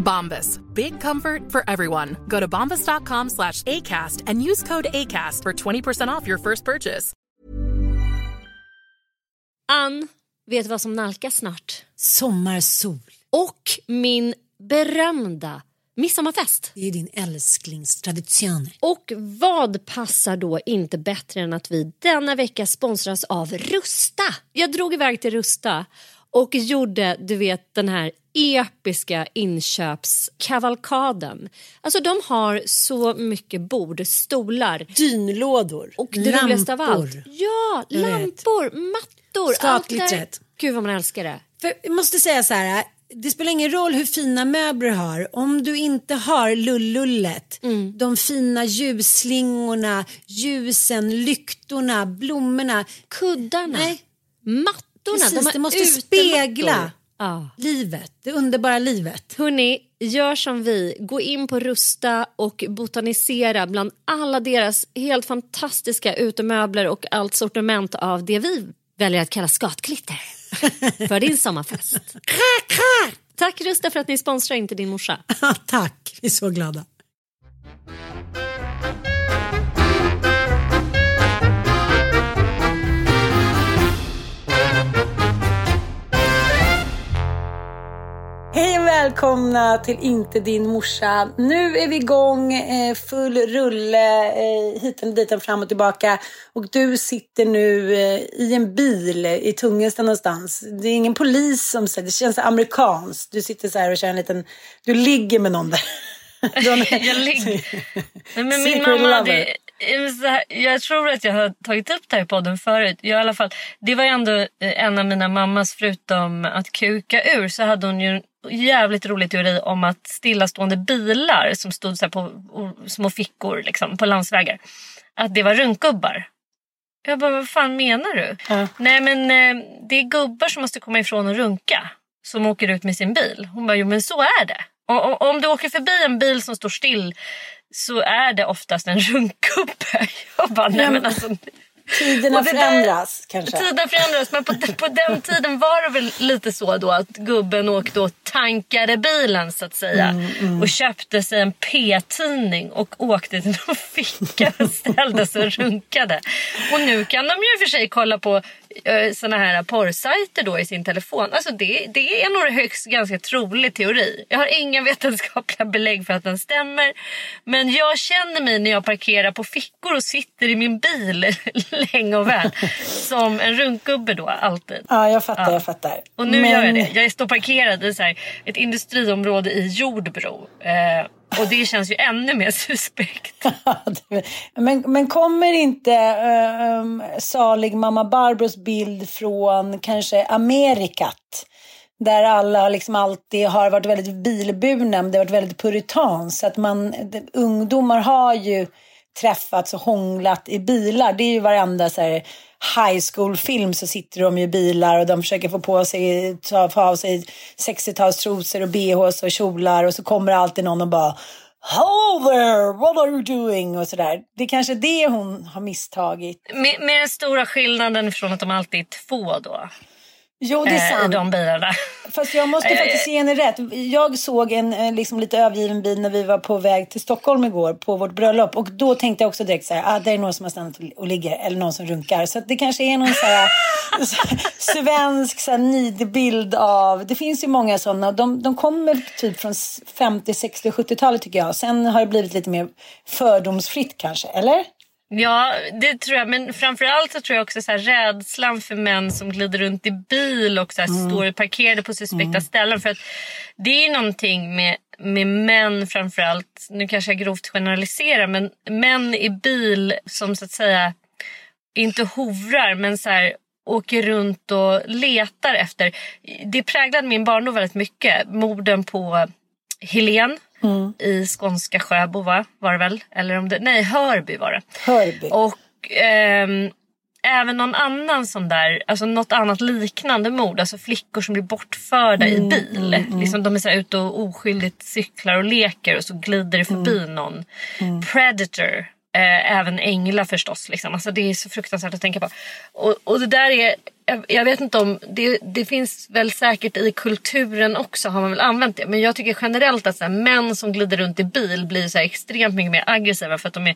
Bombas. Big comfort for everyone. Go to bombas.com slash ACAST and use code ACAST for 20% off your first purchase. Ann, vet du vad som nalkas snart? Sommarsol. Och min berömda midsommarfest. Det är din älsklingstradition. Och vad passar då inte bättre än att vi denna vecka sponsras av Rusta? Jag drog iväg till Rusta och gjorde, du vet, den här episka inköpskavalkaden. Alltså de har så mycket bord, stolar Dynlådor. och det roligaste av allt. lampor. Ja, Jag vet. lampor, mattor. Skakglittret. allt där. Gud vad man älskar det. För jag måste säga så här. Det spelar ingen roll hur fina möbler du har. Om du inte har lullullet, Mm. de fina ljusslingorna, ljusen, lyktorna, blommorna. Kuddarna, Nej, mattorna, precis. de Det måste utemattor. spegla Ja. livet, det underbara livet. Hörni, gör som vi. Gå in på Rusta och botanisera bland alla deras helt fantastiska utemöbler och allt sortiment av det vi väljer att kalla skatklitter för din sommarfest. Tack Rusta för att ni sponsrar Inte din morsa. Tack, vi är så glada. Hej och välkomna till Inte din morsa. Nu är vi igång, eh, full rulle, eh, hit och dit fram och tillbaka. Och du sitter nu eh, i en bil i Tungelsta någonstans. Det är ingen polis som säger, det känns amerikanskt. Du sitter så här och kör en liten, du ligger med någon där. Jag ligger... Nej, men min mamma hade, jag tror att jag har tagit upp det här i podden förut. Jag, i alla fall, det var ju ändå en av mina mammas, förutom att kuka ur, så hade hon ju jävligt rolig teori om att stillastående bilar som stod så på små fickor liksom, på landsvägar, att det var runkgubbar. Jag bara, vad fan menar du? Ja. Nej men eh, det är gubbar som måste komma ifrån och runka. Som åker ut med sin bil. Hon bara, jo men så är det. Och, om du åker förbi en bil som står still så är det oftast en runkgubbe. Jag bara, nej men alltså. Tiderna det där- förändras kanske. Tiden förändras men på, på den tiden var det väl lite så då att gubben åkte och tankade bilen så att säga. Mm, Och köpte sig en p-tidning och åkte till någon ficka och ställde sig och runkade. Och nu kan de ju för sig kolla på såna här porrsajter då i sin telefon. Alltså det, det är nog högst ganska trolig teori. Jag har inga vetenskapliga belägg för att den stämmer. Men jag känner mig när jag parkerar på fickor och sitter i min bil länge och väl som en runkgubbe då alltid. Ja, jag fattar, jag fattar. Och nu Men- gör jag det. Jag står parkerad i så här, ett industriområde i Jordbro. Eh, och det känns ju ännu mer suspekt. men, men kommer inte uh, um, salig mamma Barbros bild från kanske Amerikat? Där alla liksom alltid har varit väldigt bilburna, det har varit väldigt puritans. Så att man, det, ungdomar har ju träffats och hånglat i bilar. Det är ju varenda så här, high school-film så sitter de ju i bilar och de försöker få på sig, ta, få av sig 60-talstrosor och bhs och kjolar och så kommer alltid någon och bara Hello there, what are you doing? Och sådär. Det är kanske det hon har misstagit. Med, med den stora skillnaden från att de alltid är två då. Jo, det är eh, sant. de bilarna. Fast jag måste Eh, faktiskt ge henne rätt. Jag såg en eh, liksom, lite övergiven bil när vi var på väg till Stockholm igår på vårt bröllop. Och då tänkte jag också direkt så här, ah, det är någon som har stannat och ligger eller någon som runkar. Så det kanske är någon så här, svensk så här, nidbild av, det finns ju många sådana. De, de kommer typ från 50, 60, 70-talet tycker jag. Sen har det blivit lite mer fördomsfritt kanske, eller? Ja, det tror jag. Men framförallt så tror jag också så här, rädslan för män som glider runt i bil och så här, står parkerade på suspekta ställen. För att det är någonting med, med män framförallt, nu kanske jag grovt generaliserar, men män i bil som så att säga inte hovrar men så här, åker runt och letar efter. Det präglade min barndom väldigt mycket. Morden på Helen i skånska Sjöbo va? var det väl? Eller om det, nej, Hörby var det. Hörby. Och ehm, även någon annan sån där, alltså något annat liknande mord. Alltså flickor som blir bortförda i bil. Liksom de är så här ute och oskyldigt cyklar och leker och så glider det förbi någon. Predator. Eh, även änglar förstås. Liksom. Alltså, det är så fruktansvärt att tänka på. Och, och det där är, jag, jag vet inte om, det, det finns väl säkert i kulturen också har man väl använt det. Men jag tycker generellt att så här, män som glider runt i bil blir så här, extremt mycket mer aggressiva för att de är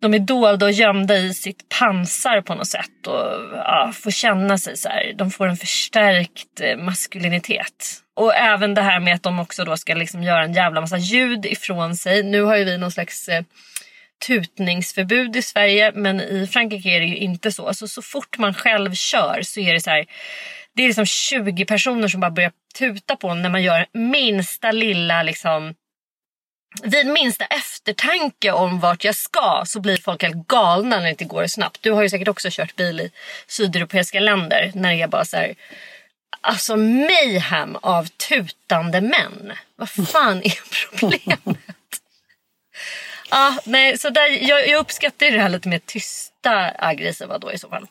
de är dolda och gömda i sitt pansar på något sätt och ja, får känna sig så här. De får en förstärkt eh, maskulinitet. Och även det här med att de också då ska liksom göra en jävla massa ljud ifrån sig. Nu har ju vi någon slags eh, tutningsförbud i Sverige men i Frankrike är det ju inte så. Alltså, så fort man själv kör så är det så här. Det är liksom 20 personer som bara börjar tuta på när man gör minsta lilla liksom vid minsta eftertanke om vart jag ska så blir folk helt galna när det inte går snabbt. Du har ju säkert också kört bil i sydeuropeiska länder när det är bara så här, alltså mayhem av tutande män. Vad fan är problemet? Ah, nej, så där, jag, jag uppskattar det här lite mer tysta aggressiva då i så fall.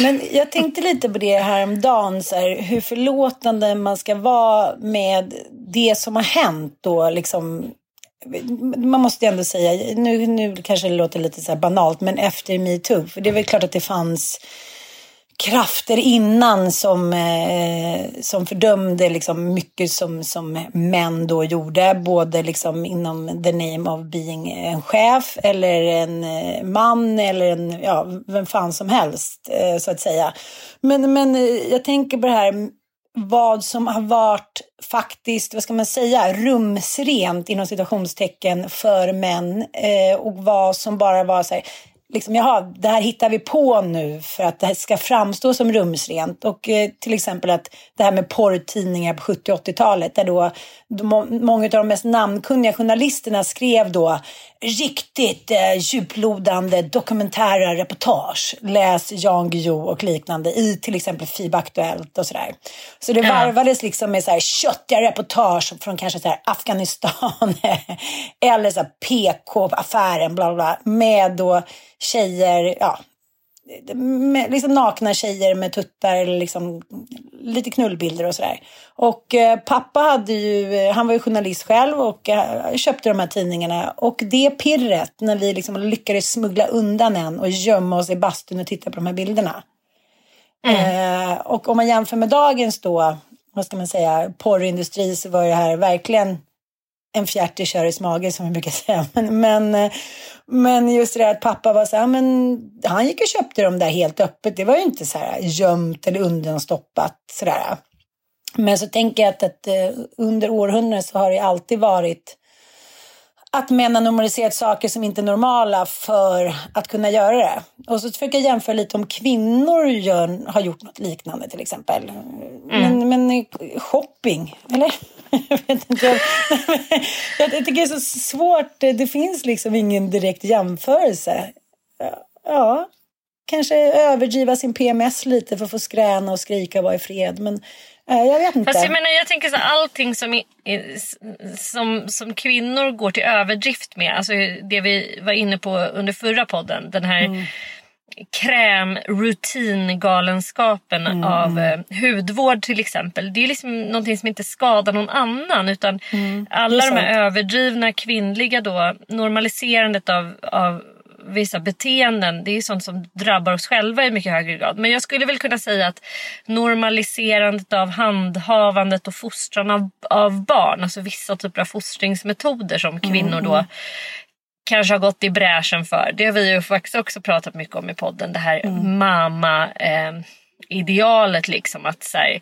Men jag tänkte lite på det här om dagen, så här, hur förlåtande man ska vara med det som har hänt då. Liksom, man måste ju ändå säga, nu, nu kanske det låter lite så här banalt, men efter metoo, för det är väl klart att det fanns krafter innan som, eh, som fördömde liksom mycket som, som män då gjorde. Både liksom inom the name of being en chef eller en eh, man eller en, ja, vem fan som helst eh, så att säga. Men, men eh, jag tänker på det här vad som har varit faktiskt, vad ska man säga, rumsrent inom situationstecken för män eh, och vad som bara var så här, liksom, jaha, det här hittar vi på nu för att det ska framstå som rumsrent. Och eh, till exempel att det här med porrtidningar på 70 och 80-talet där då de, många av de mest namnkunniga journalisterna skrev då riktigt eh, djuplodande dokumentära reportage. Läs Jan Guillou och liknande i till exempel FIB Aktuellt och sådär. Så det varvades liksom med så här köttiga reportage från kanske så Afghanistan eller så PK-affären bla bla med då tjejer, ja, med, liksom nakna tjejer med tuttar eller liksom lite knullbilder och sådär. Och eh, pappa hade ju, han var ju journalist själv och eh, köpte de här tidningarna. Och det pirret när vi liksom lyckades smuggla undan en och gömma oss i bastun och titta på de här bilderna. Eh, och om man jämför med dagens då, vad ska man säga, porrindustri så var det här verkligen en fjärt i Köris mage som vi brukar säga. Men, men, eh, men just det där att pappa var så här, men han gick och köpte dem där helt öppet. Det var ju inte så här gömt eller undanstoppat sådär. Men så tänker jag att, att eh, under århundraden så har det alltid varit att män har normaliserat saker som inte är normala för att kunna göra det. Och så försöker jag jämföra lite om kvinnor gör, har gjort något liknande till exempel. Men, men eh, shopping, eller? jag vet inte. Jag, jag tycker det är så svårt. Det finns liksom ingen direkt jämförelse. Ja, kanske överdriva sin PMS lite för att få skräna och skrika och vara i fred. Men eh, jag vet inte. Fast jag menar, jag tänker så här, allting som, i- som, som kvinnor går till överdrift med. Alltså det vi var inne på under förra podden. Den här kräm rutingalenskapen Mm. av eh, hudvård till exempel. Det är liksom någonting som inte skadar någon annan utan alla Mm. är de här överdrivna kvinnliga då normaliserandet av, av vissa beteenden det är sånt som drabbar oss själva i mycket högre grad. Men jag skulle väl kunna säga att normaliserandet av handhavandet och fostran av, av barn, alltså vissa typer av fostringsmetoder som kvinnor då kanske har gått i bräschen för. Det har vi ju faktiskt också pratat mycket om i podden. Det här mamma-idealet liksom. Att så här,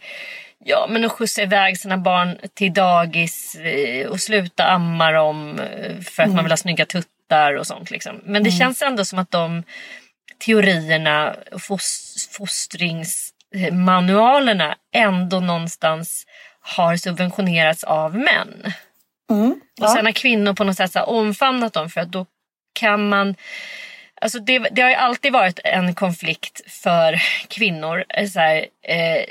ja men att skjutsa iväg sina barn till dagis eh, och sluta amma dem eh, för att man vill ha snygga tuttar och sånt. Liksom. Men det känns ändå som att de teorierna och fos- fostringsmanualerna ändå någonstans har subventionerats av män. Och sen har kvinnor på något sätt så omfamnat dem för att då kan man... Alltså det, det har ju alltid varit en konflikt för kvinnor. eh, Så här, eh,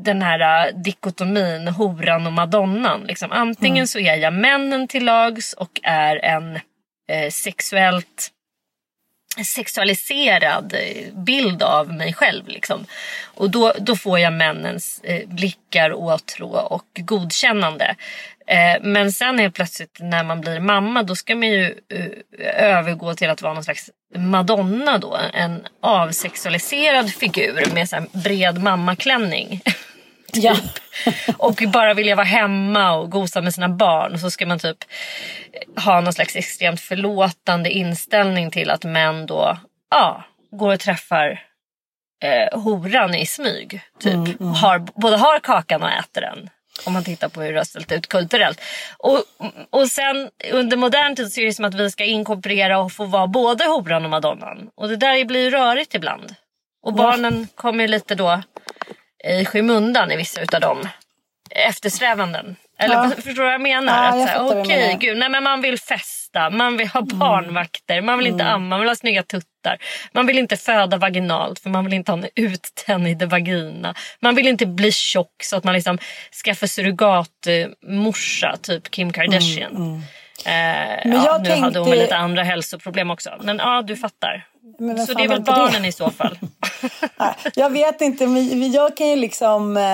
den här eh, dikotomin, horan och madonnan. Liksom. Antingen så är jag männen till lags och är en eh, sexuellt sexualiserad eh, bild av mig själv. Liksom. Och då, då får jag männens eh, blickar, åtrå och godkännande. Eh, men sen helt plötsligt när man blir mamma då ska man ju eh, övergå till att vara någon slags madonna då. En avsexualiserad figur med så här bred mammaklänning. Ja. och bara vilja vara hemma och gosa med sina barn. Så ska man typ ha någon slags extremt förlåtande inställning till att män då ja, går och träffar eh, horan i smyg. Typ. Har, både har kakan och äter den. Om man tittar på hur det har ställt ut kulturellt. Och, och sen under modern tid så är det som att vi ska inkorporera och få vara både horan och madonnan. Och det där blir rörigt ibland. Och barnen kommer lite då i skymundan i vissa utav dem eftersträvanden. Eller Ja. förstår du vad jag menar? Ja, att jag du Okej, menar. gud, nej, men man vill festa, man vill ha barnvakter, man vill inte amma, man vill ha snygga tuttar. Man vill inte föda vaginalt för man vill inte ha en uttänd vagina. Man vill inte bli tjock så att man liksom skaffar surrogatmorsa, typ Kim Kardashian. Eh, Men ja, jag nu hade hon tänkte- väl lite andra hälsoproblem också. Men ja, du fattar. Så det är väl inte det? barnen i så fall. Jag vet inte, men jag kan ju liksom... Eh,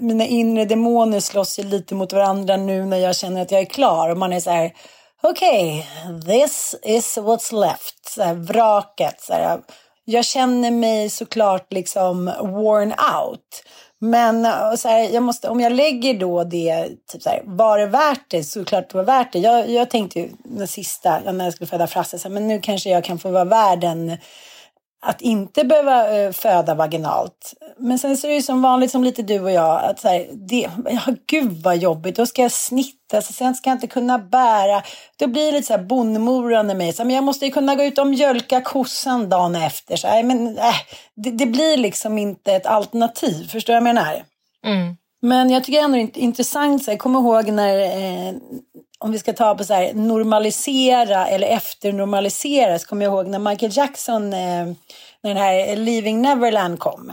mina inre demoner slåss ju lite mot varandra nu när jag känner att jag är klar. Och man är så här, okej, this is what's left. Så här, vraket. Så här, jag känner mig såklart liksom worn out. Men eh, så här, jag måste, om jag lägger då det, typ så här, var det värt det? Såklart det var värt det. Jag, jag tänkte ju den sista, när jag skulle föda Frasse, så här, men nu kanske jag kan få vara värd en att inte behöva eh, föda vaginalt. Men sen så är det ju som vanligt som lite du och jag. Att så här, det, ja, gud vad jobbigt. Då ska jag snitta. Så sen ska jag inte kunna bära. Då blir det lite så här bondmoran i mig. Så, här, men jag måste ju kunna gå ut och mjölka kossan dagen efter. Så, här, men, äh, det, det blir liksom inte ett alternativ. Förstår du vad jag menar? Mm. Men jag tycker ändå det är intressant, så här, kom ihåg när, eh, om vi ska ta på så här, normalisera eller efternormalisera, så kommer jag ihåg när Michael Jackson, eh, när den här Leaving Neverland kom.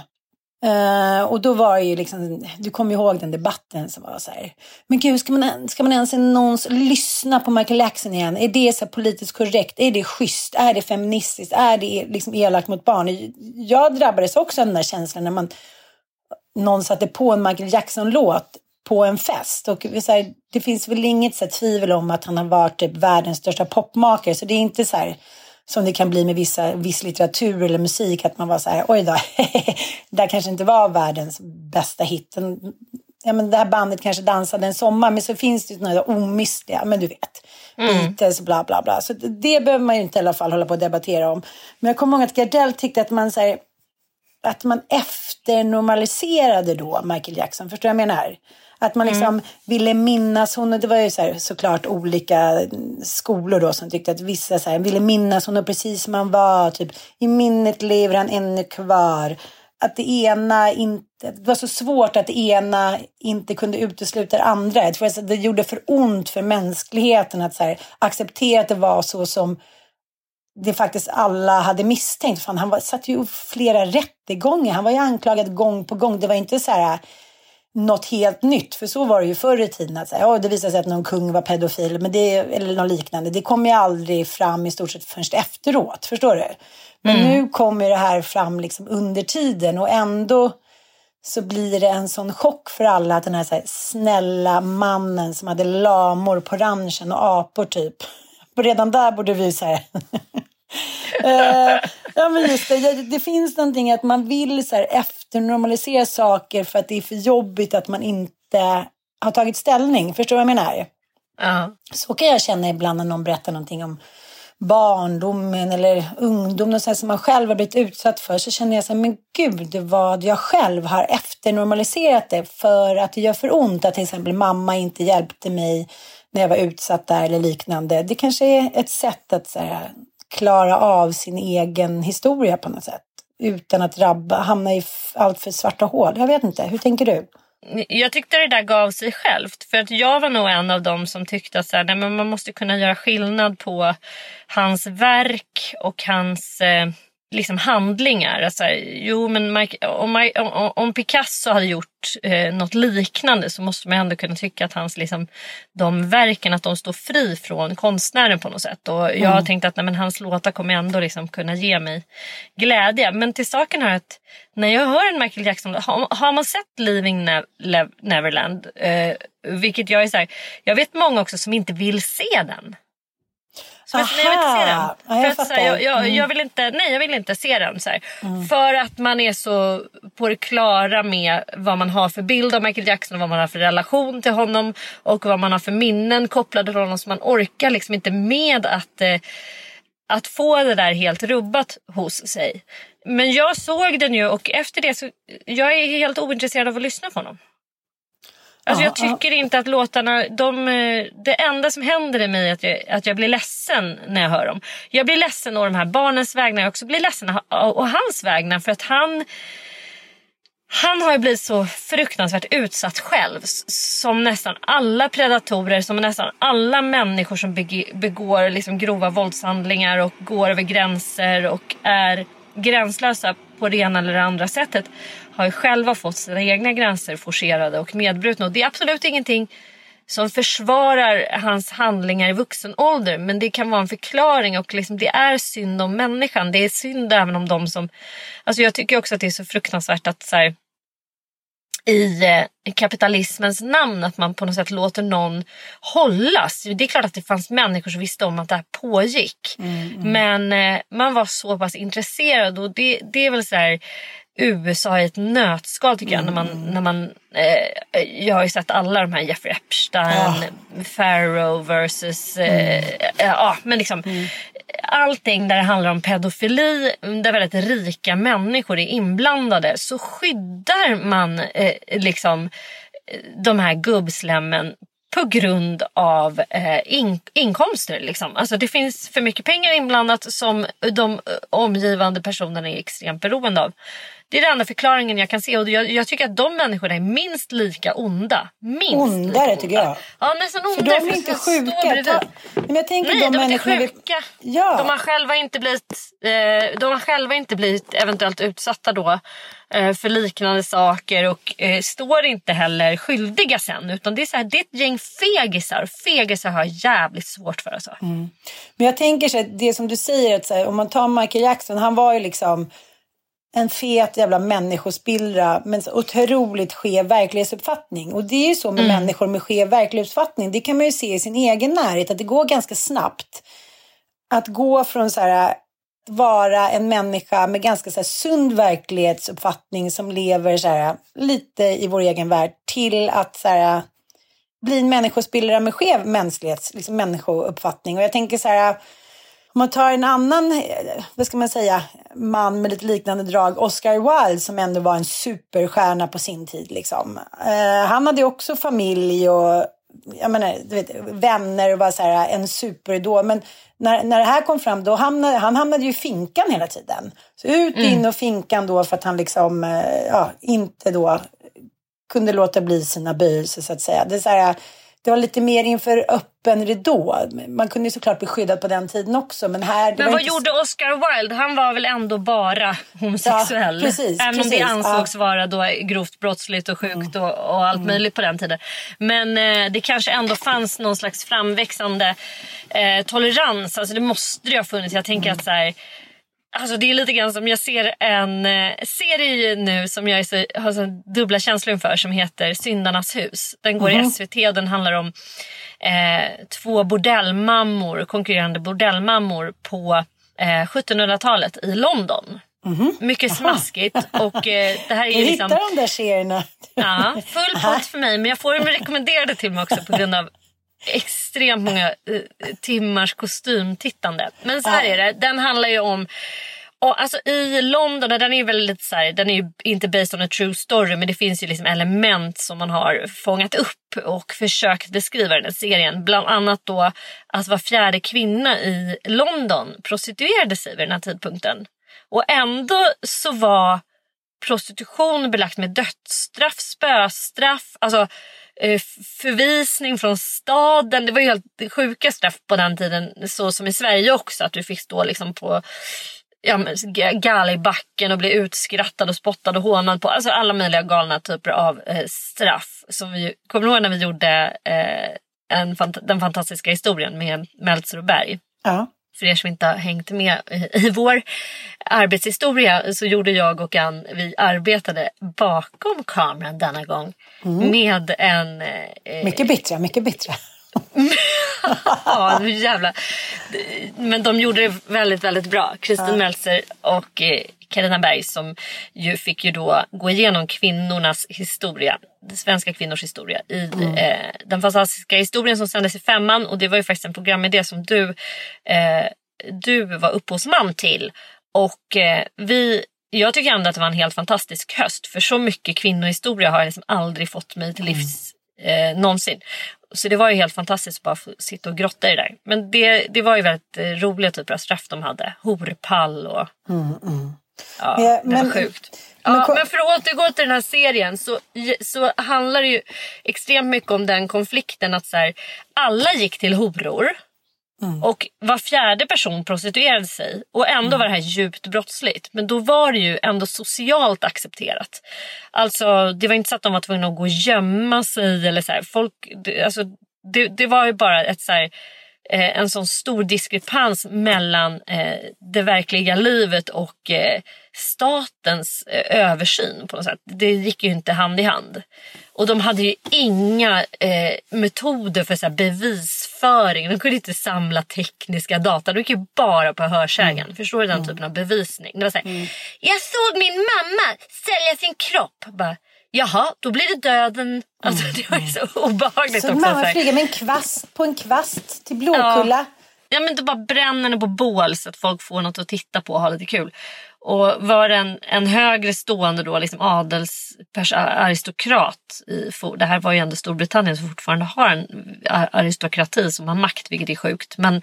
Eh, och då var det ju liksom, du kommer ihåg den debatten som var så här, men gud, ska man, ska man ens någons lyssna på Michael Jackson igen? Är det så här politiskt korrekt? Är det schysst? Är det feministiskt? Är det liksom elakt mot barn? Jag drabbades också av den där känslan när man någon satte på en Michael Jackson-låt på en fest. Och så här, det finns väl inget så här, tvivel om att han har varit typ, världens största popmakare. Så det är inte så här som det kan bli med vissa, viss litteratur eller musik. Att man var så här, oj då, det där kanske inte var världens bästa hit. Ja, men det här bandet kanske dansade en sommar. Men så finns det där omistliga, men du vet. Beatles, bla bla bla. Så det, det behöver man ju inte i alla fall hålla på och debattera om. Men jag kommer ihåg att Gardell tyckte att man så här, att man efternormaliserade då Michael Jackson. Förstår du vad jag menar? Att man liksom ville minnas honom. Det var ju så här, såklart olika skolor då som tyckte att vissa så här, ville minnas honom precis som han var. Typ, I minnet lever han ännu kvar. Att det ena inte, det var så svårt att det ena inte kunde utesluta det andra. Jag tror att det gjorde för ont för mänskligheten att så här, acceptera att det var så som det faktiskt alla hade misstänkt. Fan, han var, satt ju flera rättegångar. Han var ju anklagad gång på gång. Det var inte så här något helt nytt. För så var det ju förr i tiden. Att, ja, det visade sig att någon kung var pedofil men det, eller något liknande. Det kom ju aldrig fram i stort sett först efteråt. Förstår du? Men Mm. nu kommer det här fram liksom under tiden och ändå så blir det en sån chock för alla att den här, så här snälla mannen som hade lamor på ranchen och apor typ. Och redan där borde vi så här... Eh, ja men just det, det, finns någonting att man vill så här efternormalisera saker för att det är för jobbigt att man inte har tagit ställning. Förstår du vad jag menar? Ja. Så kan jag känna ibland när någon berättar någonting om barndomen eller ungdom, något sånt som man själv har blivit utsatt för, så känner jag så här, men gud vad jag själv har efternormaliserat det för att det gör för ont att till exempel mamma inte hjälpte mig när jag var utsatt där eller liknande. Det kanske är ett sätt att så här, klara av sin egen historia på något sätt utan att rabba, hamna i allt för svarta hål. Jag vet inte, hur tänker du? Jag tyckte det där gav sig självt. För att jag var nog en av dem som tyckte att så här, nej, men man måste kunna göra skillnad på hans verk och hans eh, liksom handlingar. Alltså, jo, men om, om, om Picasso hade gjort eh, något liknande så måste man ändå kunna tycka att hans, liksom, de verken att de står fri från konstnären på något sätt. Och jag har tänkt att nej, men hans låtar kommer ändå liksom kunna ge mig glädje. Men till saken är att när jag hör en Michael Jackson, har, har man sett Leaving Ne- Neverland, eh, vilket jag är så här, jag vet många också som inte vill se den. Jag, nej, jag vill inte se den. Aha. Ja, jag För att, så här, fattar. jag, jag, Mm. jag, vill inte, nej, jag vill inte se den. Så här. För att man är så på det klara med vad man har för bild av Michael Jackson och vad man har för relation till honom och vad man har för minnen kopplade till honom. Så man orkar liksom inte med att, eh, att få det där helt rubbat hos sig. Men jag såg den ju och efter det så jag är helt ointresserad av att lyssna på honom. Alltså Ja, jag tycker inte att låtarna, de, eh, det enda som händer i mig är att jag, att jag blir ledsen när jag hör dem. Jag blir ledsen å de här barnens vägnar, jag också blir ledsen å, hans vägnar för att han han har ju blivit så fruktansvärt utsatt själv. Som nästan alla predatorer, som nästan alla människor som beg- begår liksom grova våldshandlingar och går över gränser och är gränslösa på det ena eller det andra sättet har ju själva fått sina egna gränser forcerade och nedbrutna. Och det är absolut ingenting som försvarar hans handlingar i vuxen ålder. Men det kan vara en förklaring och liksom, det är synd om människan. Det är synd även om de som... Alltså jag tycker också att det är så fruktansvärt att så här, i eh, kapitalismens namn att man på något sätt låter någon hållas. Det är klart att det fanns människor som visste om att det här pågick. Men eh, man var så pass intresserad och det, det är väl så här USA i ett nötskal tycker jag. När man, när man, eh, jag har ju sett alla de här Jeffrey Epstein, Farrow versus... Eh, ja, men liksom, allting där det handlar om pedofili, där väldigt rika människor är inblandade, så skyddar man eh, liksom eh, de här gubbslemmen på grund av eh, in, inkomster. Liksom. Alltså det finns för mycket pengar inblandat som de eh, omgivande personerna är extremt beroende av. Det är den enda förklaringen jag kan se och jag, jag tycker att de människorna är minst lika onda. Minst Ondare, lika tycker jag. Ja, nästan För ondare. de är för inte sjuka. Ta, men jag tänker Nej, de de är inte sjuka. Ja. De har själva inte blivit, eh, de har själva inte blivit eventuellt utsatta då eh, för liknande saker och eh, står inte heller skyldiga sen. Utan det är, så här, det är ett gäng fegisar. Fegisar har jag jävligt svårt för. Alltså. Men jag tänker så här, det som du säger, att så här, om man tar Michael Jackson, han var ju liksom en fet jävla människospillra men så otroligt skev verklighetsuppfattning. Och det är ju så med människor med skev verklighetsuppfattning. Det kan man ju se i sin egen närhet, att det går ganska snabbt. Att gå från så här vara en människa med ganska så här sund verklighetsuppfattning som lever så här lite i vår egen värld till att så här bli en människospillra med skev mänsklighets, liksom människouppfattning. Och jag tänker så här, om man tar en annan, eh, vad ska man säga, man med lite liknande drag, Oscar Wilde som ändå var en superstjärna på sin tid. Liksom. Eh, han hade också familj och jag menar, du vet, vänner och var så här, en superidol. Men när, när det här kom fram, då hamnade han hamnade ju i finkan hela tiden. Så ut in och finkan då för att han liksom, eh, ja, inte då kunde låta bli sina böjelser så att säga. Det är så här, det var lite mer inför öppen ridå. Man kunde ju såklart bli skyddad på den tiden också. Men, här, Men vad inte... gjorde Oscar Wilde? Han var väl ändå bara homosexuell? Ja, precis, Även om det precis, ansågs ja. vara då grovt brottsligt och sjukt och, och allt möjligt på den tiden. Men eh, det kanske ändå fanns någon slags framväxande eh, tolerans. Alltså det måste det ha funnits. Jag tänker att så här, Alltså det är lite grann som jag ser en eh, serie nu som jag så, har så dubbla känslor inför som heter Syndarnas hus. Den går i SVT och den handlar om eh, två bordellmammor, konkurrerande bordellmammor på eh, 1700-talet i London. Mycket smaskigt och eh, det här är ju liksom... hittar de där serierna. Ja, full pott för mig. Men jag får dem rekommenderade till mig också på grund av extremt många eh, timmars kostymtittande. Men så här är det. Den handlar ju om och alltså I London, den är ju väldigt så här, den är ju inte based on a true story men det finns ju liksom element som man har fångat upp och försökt beskriva den här serien. Bland annat då att var fjärde kvinna i London prostituerade sig vid den här tidpunkten. Och ändå så var prostitution belagt med dödsstraff, spöstraff, alltså eh, Eh, förvisning från staden. Det var ju helt sjuka straff på den tiden, så som i Sverige också. Att du fick stå liksom på ja, galgbacken och bli utskrattad och spottad och hånad på. Alltså alla möjliga galna typer av eh, straff. Som vi, kommer du ihåg när vi gjorde eh, en, den fantastiska historien med Meltzer och Berg? Ja för er som inte har hängt med i vår arbetshistoria så gjorde jag och Ann, vi arbetade bakom kameran denna gång med en... Eh, Mycket bittra, mycket bittra. Ja, det jävla... Men de gjorde det väldigt, väldigt bra. Kristin Meltzer och eh, Carina Berg som ju fick ju då gå igenom kvinnornas historia. Svenska kvinnors historia i eh, den fantastiska historien som sändes i femman. Och det var ju faktiskt en programidé som du, eh, du var upphovsman till. Och eh, vi jag tycker ändå att det var en helt fantastisk höst. För så mycket kvinnohistoria har jag liksom aldrig fått mig till livs eh, någonsin. Så det var ju helt fantastiskt att bara få sitta och grotta i det där. Men det, det var ju väldigt eh, roliga typer av straff de hade. Horpall och... Ja, Men- det men- var sjukt. men Ja, men för att återgå till den här serien så, så handlar det ju extremt mycket om den konflikten att så här, alla gick till horor. Mm. Och var fjärde person prostituerade sig. Och ändå var det här djupt brottsligt. Men då var det ju ändå socialt accepterat. Alltså det var inte så att de var tvungna att gå och gömma sig. Eller så här. Folk, det, alltså, det, det var ju bara ett så här, eh, en sån stor diskrepans mellan eh, det verkliga livet och eh, statens eh, översyn på något sätt. Det gick ju inte hand i hand. Och de hade ju inga eh, metoder för så här, bevisföring. De kunde inte samla tekniska data. De gick ju bara på hörsägen. Förstår du den typen av bevisning? Det var så här, Jag såg min mamma sälja sin kropp. Bara, Jaha, då blir det döden. Alltså, det var ju så obehagligt Så också. mamma så flyger med en kvast på en kvast till Blåkulla. Ja men då bara bränner den på bål så att folk får något att titta på och ha lite kul. Och var en, en högre stående då, liksom adelsaristokrat, i, det här var ju ändå Storbritannien som fortfarande har en aristokrati som har makt vilket är sjukt. Men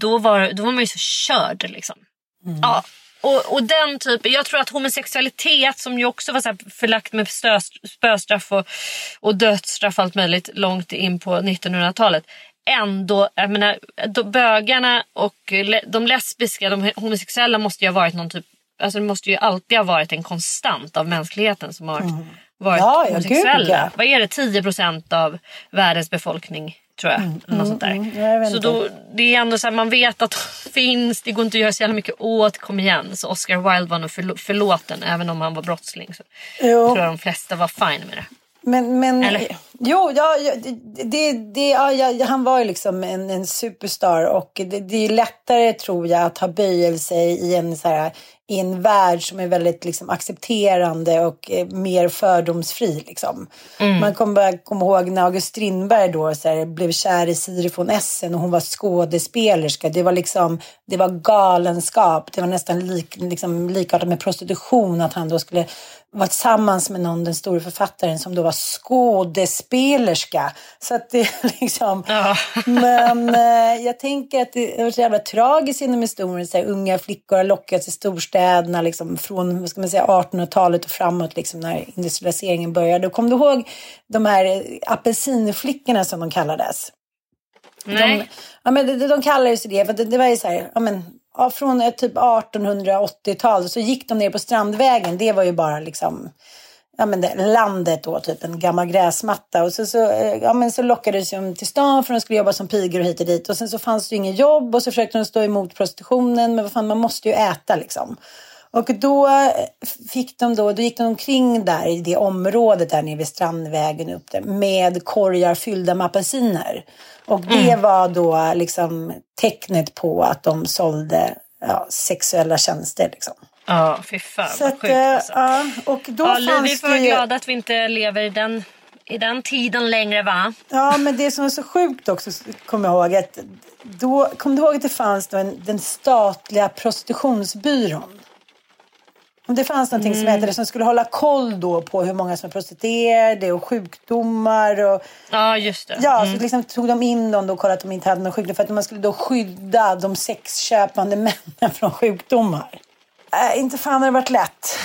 då var, då var man ju så körd liksom. Ja. Och, och den typen, jag tror att homosexualitet som ju också var så här förlagt med stö, spöstraff och, och dödsstraff och allt möjligt långt in på 1900-talet. Ändå, jag menar, då, bögarna och de lesbiska, de homosexuella måste ju ha varit någon typ, alltså det måste ju alltid ha varit en konstant av mänskligheten som har varit Ja, ja, homosexuella. gud, ja. Vad är det, 10 procent av världens befolkning tror jag. eller något sånt där. mm, jag vet så då, det är ändå så här, man vet att de finns, det går inte att göra så jävla mycket åt, kom igen. Så Oscar Wilde var nog förlo- förlåten även om han var brottsling. Så Jo. tror jag de flesta var fine med det. Men, men Eller? Jo, ja, det, det, ja, ja, han var ju liksom en, en superstar och det, det är lättare tror jag att ha böjelse i en, så här, i en värld som är väldigt liksom, accepterande och eh, mer fördomsfri. Liksom. Man kommer bara komma ihåg när August Strindberg då, så här, blev kär i Siri von Essen och hon var skådespelerska. Det var, liksom, det var galenskap. Det var nästan lik, liksom, likartat med prostitution att han då skulle vara tillsammans med någon, den stora författaren som då var skådespelerska. Så att det liksom... Men eh, jag tänker att det är så jävla tragiskt inom historien. Så här, unga flickor har lockats till storstäderna liksom, från vad ska man säga, 1800-talet och framåt liksom, när industrialiseringen började. Och kom du ihåg de här apelsinflickorna som de kallades? Nej. De, ja, men de, de kallades det, för det, det var ju så här, ja, men, ja, från typ 1880-tal så gick de ner på Strandvägen. Det var ju bara liksom ja, men det, landet då, typ en gammal gräsmatta. Och så, så, eh, ja, men så lockades de till stan för de skulle jobba som pigor och hit och dit. Och sen så fanns det ju inget jobb och så försökte de stå emot prostitutionen. Men vad fan, man måste ju äta liksom. Och då fick de då, då gick de omkring där i det området där nere vid Strandvägen upp där, med korgar fyllda med apelsiner. Och det Mm. var då liksom tecknet på att de sålde ja, sexuella tjänster. Liksom. Ja, fy fan Så vad sjukt eh, alltså. ja, och då Ja, fanns vi får vara ju... glada att vi inte lever i den, i den tiden längre va? Ja, men det som är så sjukt också, kommer jag ihåg, att då, kom du ihåg att det fanns då en, den statliga prostitutionsbyrån? Om det fanns någonting som hette det som skulle hålla koll då på hur många som är prostituerade och sjukdomar och Ja, just det. Ja, så liksom tog de in dem då och kollade att de inte hade någon sjukdom för att man skulle då skydda de sexköpande männen från sjukdomar. Äh, inte fan har det varit lätt.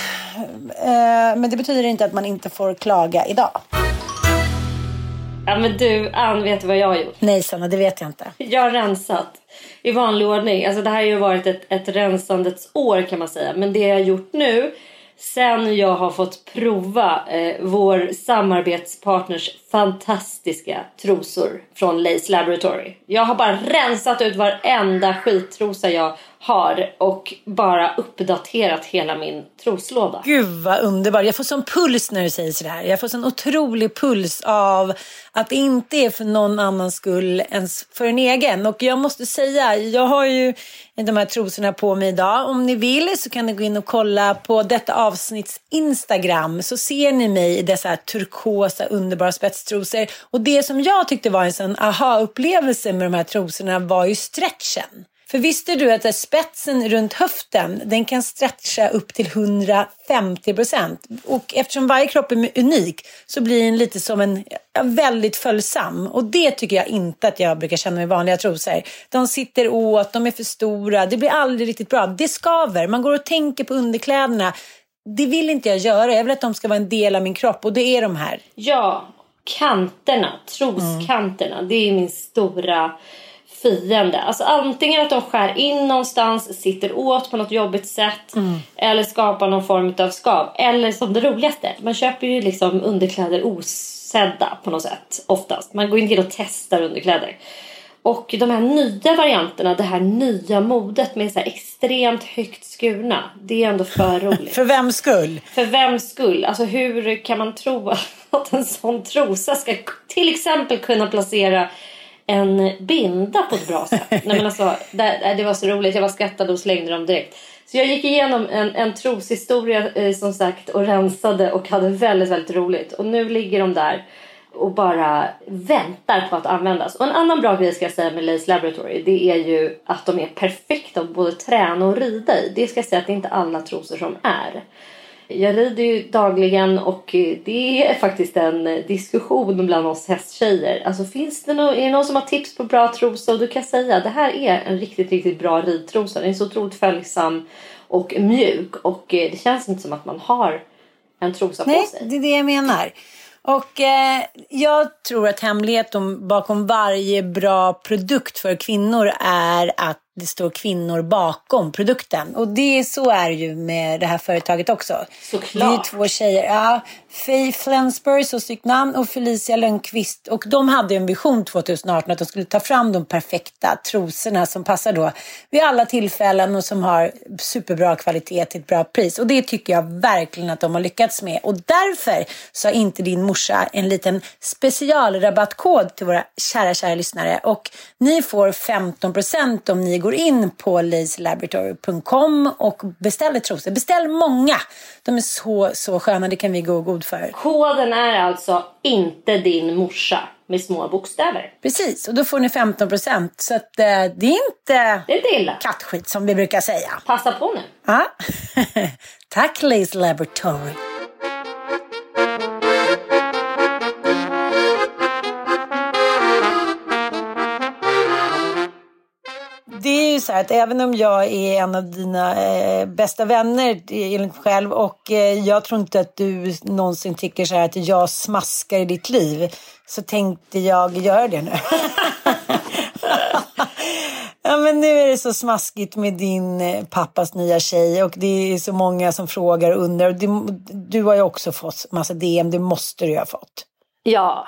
Äh, men det betyder inte att man inte får klaga idag. Ja men du Ann, vet du vad jag har gjort? Nej Sanna, det vet jag inte. Jag har rensat i vanlig ordning. Alltså det här har ju varit ett, ett rensandets år kan man säga. Men det jag har gjort nu sen jag har fått prova eh, vår samarbetspartners fantastiska trosor från Lace Laboratory. Jag har bara rensat ut varenda skittrosa jag har och bara uppdaterat hela min troslåda. Gud vad underbart. Jag får sån puls när du säger sådär. Jag får sån otrolig puls av att det inte är för någon annans skull än för en egen. Och jag måste säga, jag har ju de här trosorna på mig idag. Om ni vill så kan ni gå in och kolla på detta avsnitts Instagram så ser ni mig i dessa turkosa underbara spetstrosor. Och det som jag tyckte var en sån aha-upplevelse med de här trosorna var ju stretchen. För visste du att spetsen runt höften den kan stretcha upp till 150 procent. Och eftersom varje kropp är unik så blir den lite som en väldigt följsam. Och det tycker jag inte att jag brukar känna med vanliga trosor. De sitter åt, de är för stora, det blir aldrig riktigt bra. Det skaver, man går och tänker på underkläderna. Det vill inte jag göra, jag vill att de ska vara en del av min kropp och det är de här. Ja, kanterna, troskanterna, det är min stora fiende. Alltså antingen att de skär in någonstans, sitter åt på något jobbigt sätt eller skapar någon form av skav. Eller som det roligaste, man köper ju liksom underkläder osedda på något sätt oftast. Man går inte in och testar underkläder. Och de här nya varianterna, det här nya modet med så extremt högt skurna. Det är ändå för roligt. För vems skull? För vems skull? Alltså hur kan man tro att en sån trosa ska till exempel kunna placera en binda på ett bra sätt? Nej, men alltså, det, det var så roligt. Jag var skrattade och slängde dem direkt. Så jag gick igenom en, en troshistoria eh, som sagt och rensade och hade väldigt, väldigt roligt. Och nu ligger de där och bara väntar på att användas. Och en annan bra grej ska jag säga med Lace Laboratory det är ju att de är perfekta att både träna och rida i. Det ska jag säga att det är inte alla trosor som är. Jag rider ju dagligen och det är faktiskt en diskussion bland oss hästtjejer. Alltså finns det någon, är det någon som har tips på bra trosor? Du kan säga det här är en riktigt, riktigt bra ridtrosa. Den är så otroligt följsam och mjuk och det känns inte som att man har en trosa på Nej, sig. det är det jag menar. Och eh, jag tror att hemligheten bakom varje bra produkt för kvinnor är att det står kvinnor bakom produkten. Och det så är det ju med det här företaget också. Såklart. Det är två tjejer. Ja, Faye Flensburg, så snyggt namn, och Felicia Lönnqvist. Och de hade en vision 2018 att de skulle ta fram de perfekta trosorna som passar då vid alla tillfällen och som har superbra kvalitet till ett bra pris. Och det tycker jag verkligen att de har lyckats med. Och därför så har inte din morsa en liten specialrabattkod till våra kära, kära lyssnare. Och ni får 15% om ni går in på lazelaboratory.com och beställer trosor. Beställ många. De är så, så sköna. Det kan vi gå god för. Koden är alltså inte din morsa med små bokstäver. Precis, och då får ni 15%. Så att, eh, det är inte Det är inte illa. kattskit som vi brukar säga. Passa på nu. Ja. Tack Lace Laboratory. Det är ju så här att även om jag är en av dina eh, bästa vänner eh, enligt själv och eh, jag tror inte att du någonsin tycker så här att jag smaskar i ditt liv så tänkte jag göra det nu. Ja, men nu är det så smaskigt med din eh, pappas nya tjej och det är så många som frågar och undrar. Du, du har ju också fått massa DM, det måste du ju ha fått. Ja,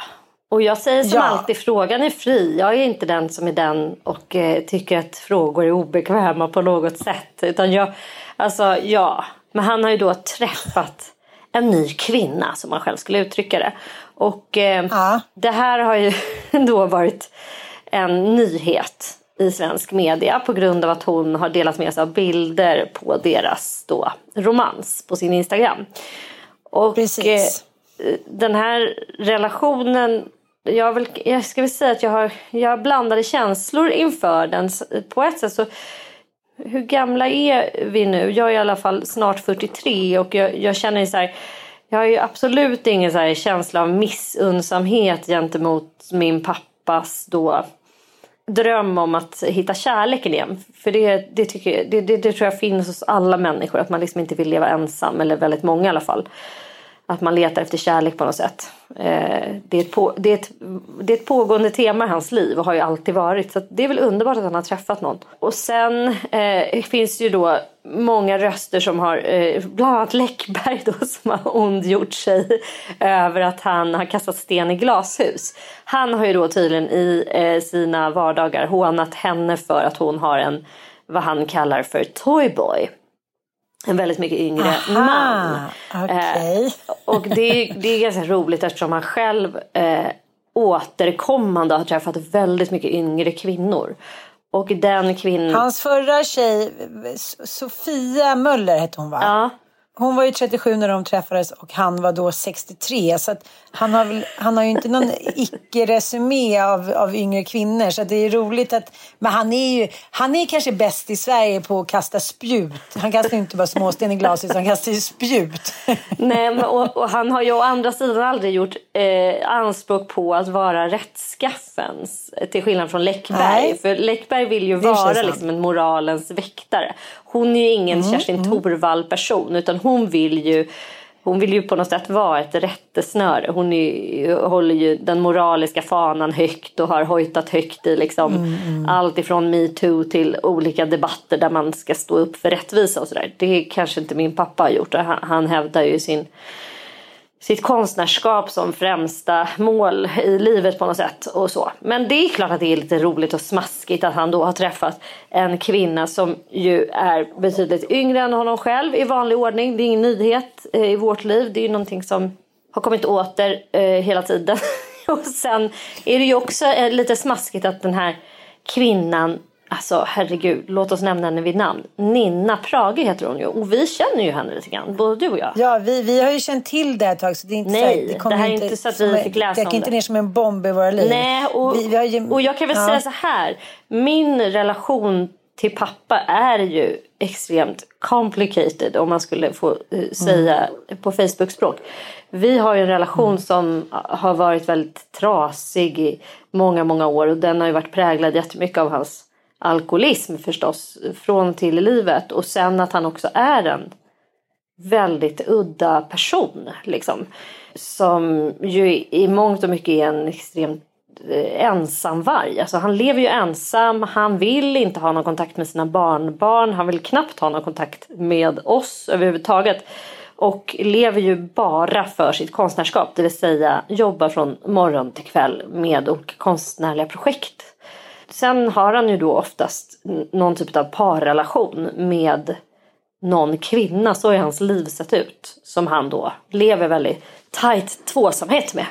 och jag säger som Ja. alltid, frågan är fri. Jag är inte den som är den och eh, tycker att frågor är obekväma på något sätt. Utan jag, alltså ja. Men han har ju då träffat en ny kvinna som man själv skulle uttrycka det. Och eh, Ja. det här har ju då varit en nyhet i svensk media på grund av att hon har delat med sig av bilder på deras då romans på sin Instagram. Och Precis. eh, den här relationen jag, vill, jag ska väl säga att jag har, jag har blandade känslor inför den. På ett sätt så hur gamla är vi nu? Jag är i alla fall snart 43 och jag, jag känner så här, jag har ju absolut ingen så här känsla av missunnsamhet gentemot min pappas då dröm om att hitta kärleken igen. För det, det, tycker jag, det, det, det tror jag finns hos alla människor, att man liksom inte vill leva ensam, eller väldigt många i alla fall. Att man letar efter kärlek på något sätt. Eh, det, är ett på, det, är ett, det är ett pågående tema i hans liv och har ju alltid varit. Så det är väl underbart att han har träffat någon. Och sen eh, finns det ju då många röster som har, eh, bland annat Läckberg då som har ondgjort sig över att han har kastat sten i glashus. Han har ju då tydligen i eh, sina vardagar hånat henne för att hon har en, vad han kallar för toyboy. En väldigt mycket yngre man. okej. Eh, och det är, det är ganska roligt eftersom han själv eh, återkommande har träffat väldigt mycket yngre kvinnor. Och den kvinnan... Hans förra tjej, Sofia Möller hette hon va? Ja, Hon var ju 37 när de träffades och han var då 63. Så han, har väl, han har ju inte någon icke-resumé av, av yngre kvinnor. Så det är roligt att... Men han är ju han är kanske bäst i Sverige på att kasta spjut. Han kastar ju inte bara småsten i glaset utan han kastar ju spjut. nej, men, och, och han har ju å andra sidan aldrig gjort eh, anspråk på att vara rättskaffens. Till skillnad från Läckberg. Nej. För Läckberg vill ju vara liksom en moralens väktare. Hon är ju ingen Mm, Kerstin Thorvall person utan hon vill ju hon vill ju på något sätt vara ett rättesnöre. Hon är, håller ju den moraliska fanan högt och har hojtat högt i liksom Mm, allt ifrån metoo till olika debatter där man ska stå upp för rättvisa och sådär. Det kanske inte min pappa har gjort. Han, han hävdar ju sin sitt konstnärskap som främsta mål i livet på något sätt. och så. Men det är klart att det är lite roligt och smaskigt att han då har träffat en kvinna som ju är betydligt yngre än honom själv i vanlig ordning. Det är ingen nyhet eh, i vårt liv. Det är ju någonting som har kommit åter eh, hela tiden. och sen är det ju också eh, lite smaskigt att den här kvinnan Alltså herregud, låt oss nämna henne vid namn. Ninna Prage heter hon ju. Och vi känner ju henne lite grann, både du och jag. Ja, vi, vi har ju känt till det ett tag. Så det är inte Nej, så, kommer det här är inte, så att vi fick läsa Det gick inte det. ner som en bomb i våra liv. Nej, och, Vi- vi ju- och jag kan väl Ja. säga så här. Min relation till pappa är ju extremt complicated om man skulle få eh, säga på Facebook-språk. Vi har ju en relation som har varit väldigt trasig i många, många år och den har ju varit präglad jättemycket av hans alkoholism förstås från till i livet och sen att han också är en väldigt udda person liksom. Som ju i mångt och mycket är en extremt eh, ensamvarg. Alltså han lever ju ensam, han vill inte ha någon kontakt med sina barnbarn, han vill knappt ha någon kontakt med oss överhuvudtaget. Och lever ju bara för sitt konstnärskap, det vill säga jobbar från morgon till kväll med olika konstnärliga projekt. Sen har han ju då oftast någon typ av parrelation med någon kvinna, så har hans liv sett ut. Som han då lever väldigt tajt tvåsamhet med.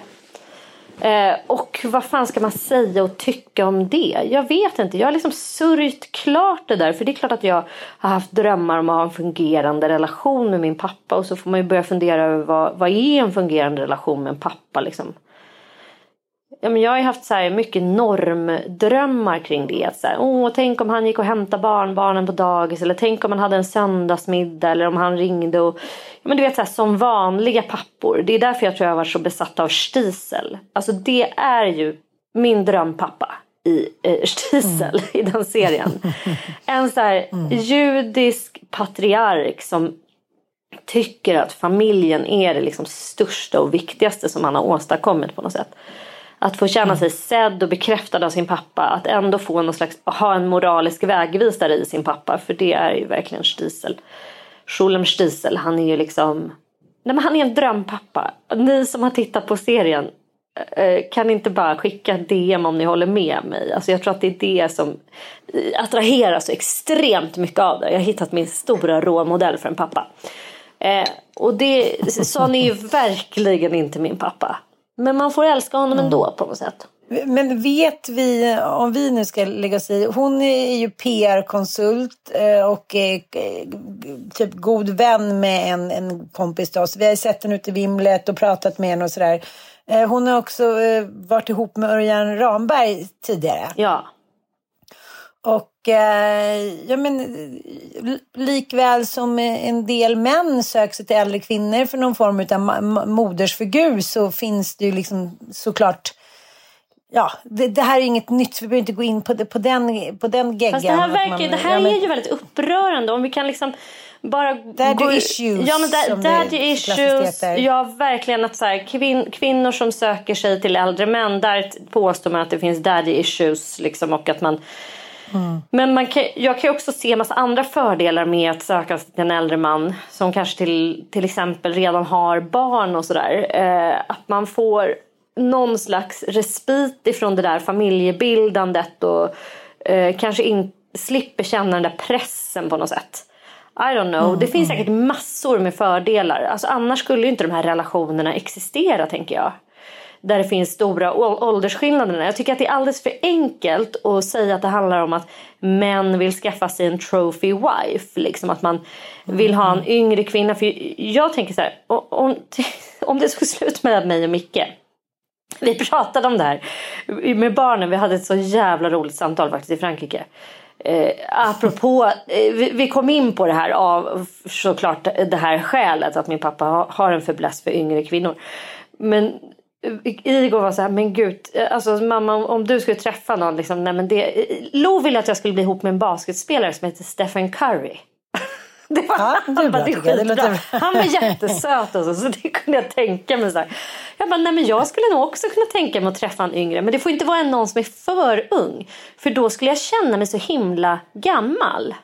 Eh, och vad fan ska man säga och tycka om det? Jag vet inte. Jag har liksom sörjt klart det där. För det är klart att jag har haft drömmar om att ha en fungerande relation med min pappa. Och så får man ju börja fundera över vad, vad är en fungerande relation med en pappa liksom. Ja, men jag har ju haft så här mycket normdrömmar kring det. Så här, Åh, tänk om han gick och hämtade barnbarnen på dagis. Eller tänk om han hade en söndagsmiddag. Eller om han ringde och... Ja, men du vet så här, som vanliga pappor. Det är därför jag tror jag har varit så besatt av Stisel. Alltså det är ju min drömpappa. i eh, Stiesel i den serien. En så här judisk patriark som tycker att familjen är det liksom största och viktigaste som han har åstadkommit på något sätt. Att få känna sig sedd och bekräftad av sin pappa. Att ändå få någon slags, ha en moralisk vägvisare i sin pappa. För det är ju verkligen Stiesel. Schulem Stiesel, han är ju liksom... Nej men han är en drömpappa. Ni som har tittat på serien eh, kan inte bara skicka DM om ni håller med mig. Alltså jag tror att det är det som attraherar så extremt mycket av det. Jag har hittat min stora råmodell för en pappa. Eh, och det, sån är ju verkligen inte min pappa. Men man får älska honom ändå på något sätt. Men vet vi, om vi nu ska lägga oss i, hon är ju PR-konsult eh, och eh, typ god vän med en, en kompis till oss. Vi har sett henne ute i vimlet och pratat med henne och sådär. Eh, hon har också varit ihop med Örjan Ramberg tidigare. Ja. Och eh, ja, men, likväl som en del män söker sig till äldre kvinnor för någon form av modersfigur så finns det ju liksom såklart Ja, det, det, här är inget nytt, vi behöver inte gå in på, det, på den, på den geggan. Fast det här, verkar, man, det här ja, men, är ju väldigt upprörande. Om vi kan liksom bara... Daddy gå, issues. Ja, men da, daddy issues. Ja, verkligen. Att så här, kvin, kvinnor som söker sig till äldre män, där påstår man att det finns daddy issues. Liksom, och att man men man kan, jag kan också se en massa andra fördelar med att söka sig till en äldre man som kanske till, till exempel redan har barn och sådär. Eh, att man får någon slags respit ifrån det där familjebildandet och eh, kanske in, slipper känna den där pressen på något sätt. I don't know. Mm, det finns mm. säkert massor med fördelar. Alltså, annars skulle ju inte de här relationerna existera tänker jag där det finns stora åldersskillnader. Jag tycker att det är alldeles för enkelt att säga att det handlar om att män vill skaffa sig en trophy wife. Liksom att man vill ha en yngre kvinna. För jag tänker så här, om, om det tog slut med mig och Micke. Vi pratade om det här med barnen. Vi hade ett så jävla roligt samtal faktiskt i Frankrike. Eh, apropå, eh, vi, vi, kom in på det här av såklart det här skälet att min pappa har, har en fäbless för yngre kvinnor. Men Igor var så här, men gud, alltså mamma om du skulle träffa någon, liksom, nej men det, Lo ville att jag skulle bli ihop med en basketspelare som heter Stephen Curry. Det var, ja, det han bara, det är skitbra. Han var jättesöt och så, så det kunde jag tänka mig. Så här. Jag bara, nej men jag skulle nog också kunna tänka mig att träffa en yngre. Men det får inte vara någon som är för ung. För då skulle jag känna mig så himla gammal.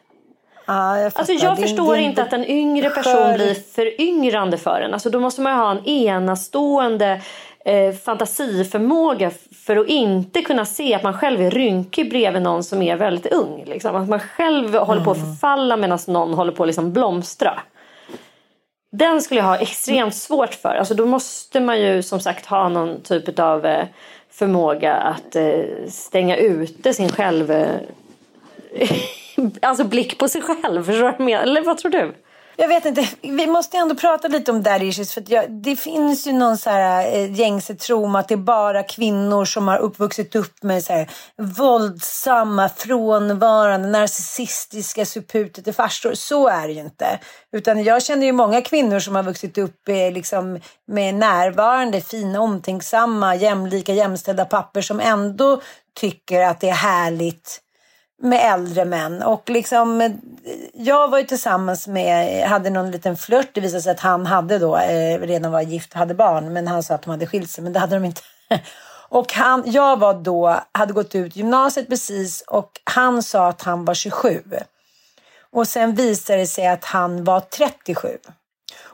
Ja, jag alltså jag din, förstår din, inte att en yngre person skör... blir föryngrande för en. Alltså då måste man ha en enastående eh, fantasiförmåga för att inte kunna se att man själv är rynkig bredvid någon som är väldigt ung. Liksom. Att man själv mm. håller på att mm. förfalla medan någon håller på att liksom blomstra. Den skulle jag ha extremt svårt för. Alltså då måste man ju som sagt ha någon typ av eh, förmåga att eh, stänga ute sin själv... Alltså blick på sig själv. Förstår du? Eller vad tror du? Jag vet inte, vi måste ändå prata lite om daddy issues. För jag, det finns ju någon så här eh, gängse tro om att det är bara kvinnor som har uppvuxit upp med så här våldsamma, frånvarande, narcissistiska suputete farsor. Så är det ju inte. Utan jag känner ju många kvinnor som har vuxit upp eh, liksom, med närvarande, fina, omtänksamma, jämlika, jämställda papper som ändå tycker att det är härligt med äldre män. Och liksom, jag var ju tillsammans med, hade någon liten flört. Det visade sig att han hade då, eh, redan var gift och hade barn. Men han sa att de hade skilt sig, men det hade de inte. Och han, jag var då, hade gått ut gymnasiet precis och han sa att han var 27. Och sen visade det sig att han var 37.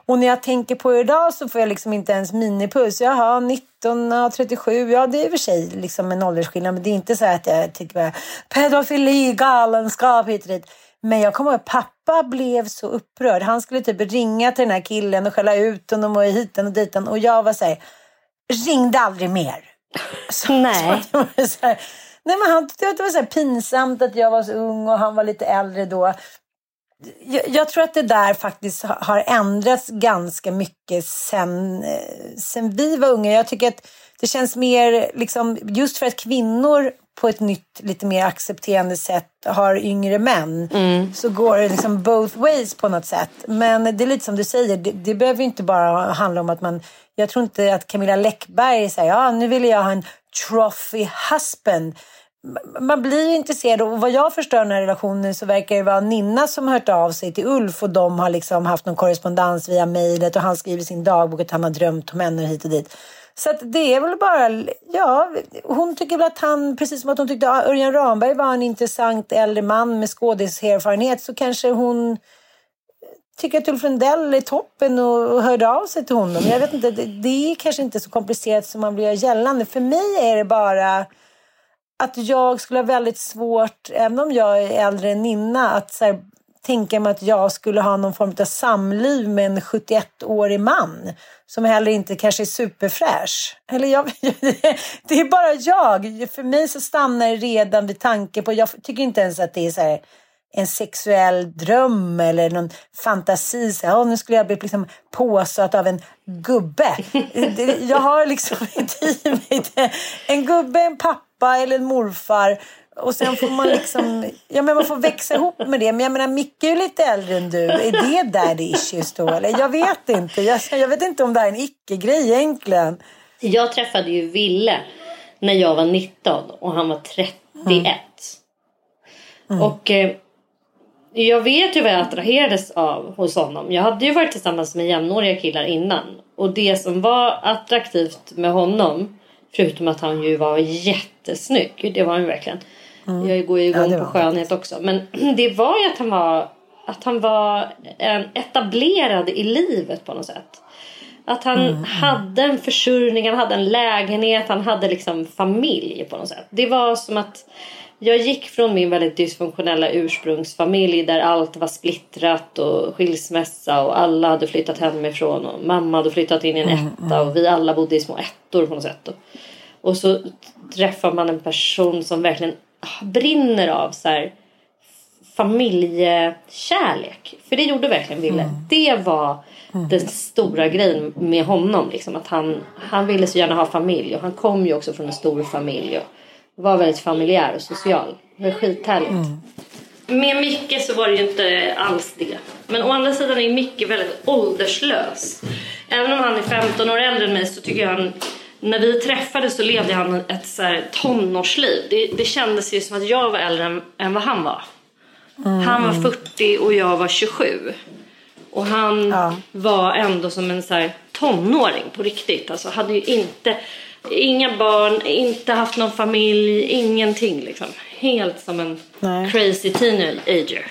Och när jag tänker på det idag så får jag liksom inte ens minipuls. Jaha, 19, ja, 37, ja det är i och för sig liksom en åldersskillnad. Men det är inte så att jag tycker pedofili, galenskap hit och dit. Men jag kommer ihåg att pappa blev så upprörd. Han skulle typ ringa till den här killen och skälla ut honom och hiten och ditan. Och jag var så här, ringde aldrig mer. Så, Nej. Så så här, nej men han tyckte att det var så pinsamt att jag var så ung och han var lite äldre då jag, tror att det där faktiskt har ändrats ganska mycket sen, eh, sen vi var unga. Jag tycker att det känns mer, liksom, just för att kvinnor på ett nytt, lite mer accepterande sätt har yngre män mm. så går det liksom both ways på något sätt. Men det är lite som du säger, det, det behöver inte bara handla om att man... Jag tror inte att Camilla Läckberg säger ja nu vill jag ha en trophy husband man blir ju intresserad och vad jag förstår den här relationen så verkar det vara Ninna som har hört av sig till Ulf och de har liksom haft någon korrespondens via mejlet och han skriver sin dagbok att han har drömt om henne hit och dit. Så att det är väl bara, ja, hon tycker väl att han, precis som att hon tyckte att Örjan Ramberg var en intressant äldre man med skådiserfarenhet så kanske hon tycker att Ulf Lundell är toppen och hörde av sig till honom. Jag vet inte, det, det är kanske inte så komplicerat som man blir gällande. För mig är det bara att jag skulle ha väldigt svårt, även om jag är äldre än Ninna, att så här, tänka mig att jag skulle ha någon form av samliv med en 71-årig man som heller inte kanske är superfräsch. Eller jag, det är bara jag. För mig så stannar det redan vid tanke på, jag tycker inte ens att det är så här, en sexuell dröm eller någon fantasi. Så här, oh, nu skulle jag bli liksom påsatt av en gubbe. Jag har liksom inte i mig det. En gubbe, en pappa eller en morfar. Och sen får man liksom, ja men man får växa ihop med det. Men jag menar Micke är ju lite äldre än du. Är det daddy issues då? Eller jag vet inte. Jag, jag vet inte om det här är en icke-grej egentligen. Jag träffade ju Ville när jag var 19 och han var 31. Mm. Mm. Och eh, jag vet ju vad jag attraherades av hos honom. Jag hade ju varit tillsammans med jämnåriga killar innan. Och det som var attraktivt med honom, förutom att han ju var jättesnygg, det var han verkligen. Mm. Jag går ju igång ja, på skönhet också. Men det var ju att han var, att han var etablerad i livet på något sätt. Att han mm, mm. hade en försörjning, han hade en lägenhet, han hade liksom familj på något sätt. Det var som att jag gick från min väldigt dysfunktionella ursprungsfamilj där allt var splittrat och skilsmässa och alla hade flyttat hemifrån och mamma hade flyttat in i en mm, etta och vi alla bodde i små ettor på något sätt. Och så träffar man en person som verkligen brinner av så här familjekärlek. För det gjorde verkligen Ville. Mm. Det var mm. den stora grejen med honom. Liksom, att han, han ville så gärna ha familj och han kom ju också från en stor familj. Och, var väldigt familjär och social. Det var skithärligt. Mm. Med Micke så var det ju inte alls det. Men å andra sidan är Micke väldigt ålderslös. Även om han är 15 år äldre än mig så tycker jag han när vi träffades så levde han ett så här tonårsliv. Det, det kändes ju som att jag var äldre än, än vad han var. Mm. Han var 40 och jag var 27. Och han ja. var ändå som en så här tonåring på riktigt. Alltså hade ju inte Inga barn, inte haft någon familj, ingenting liksom. Helt som en Nej. crazy teenager.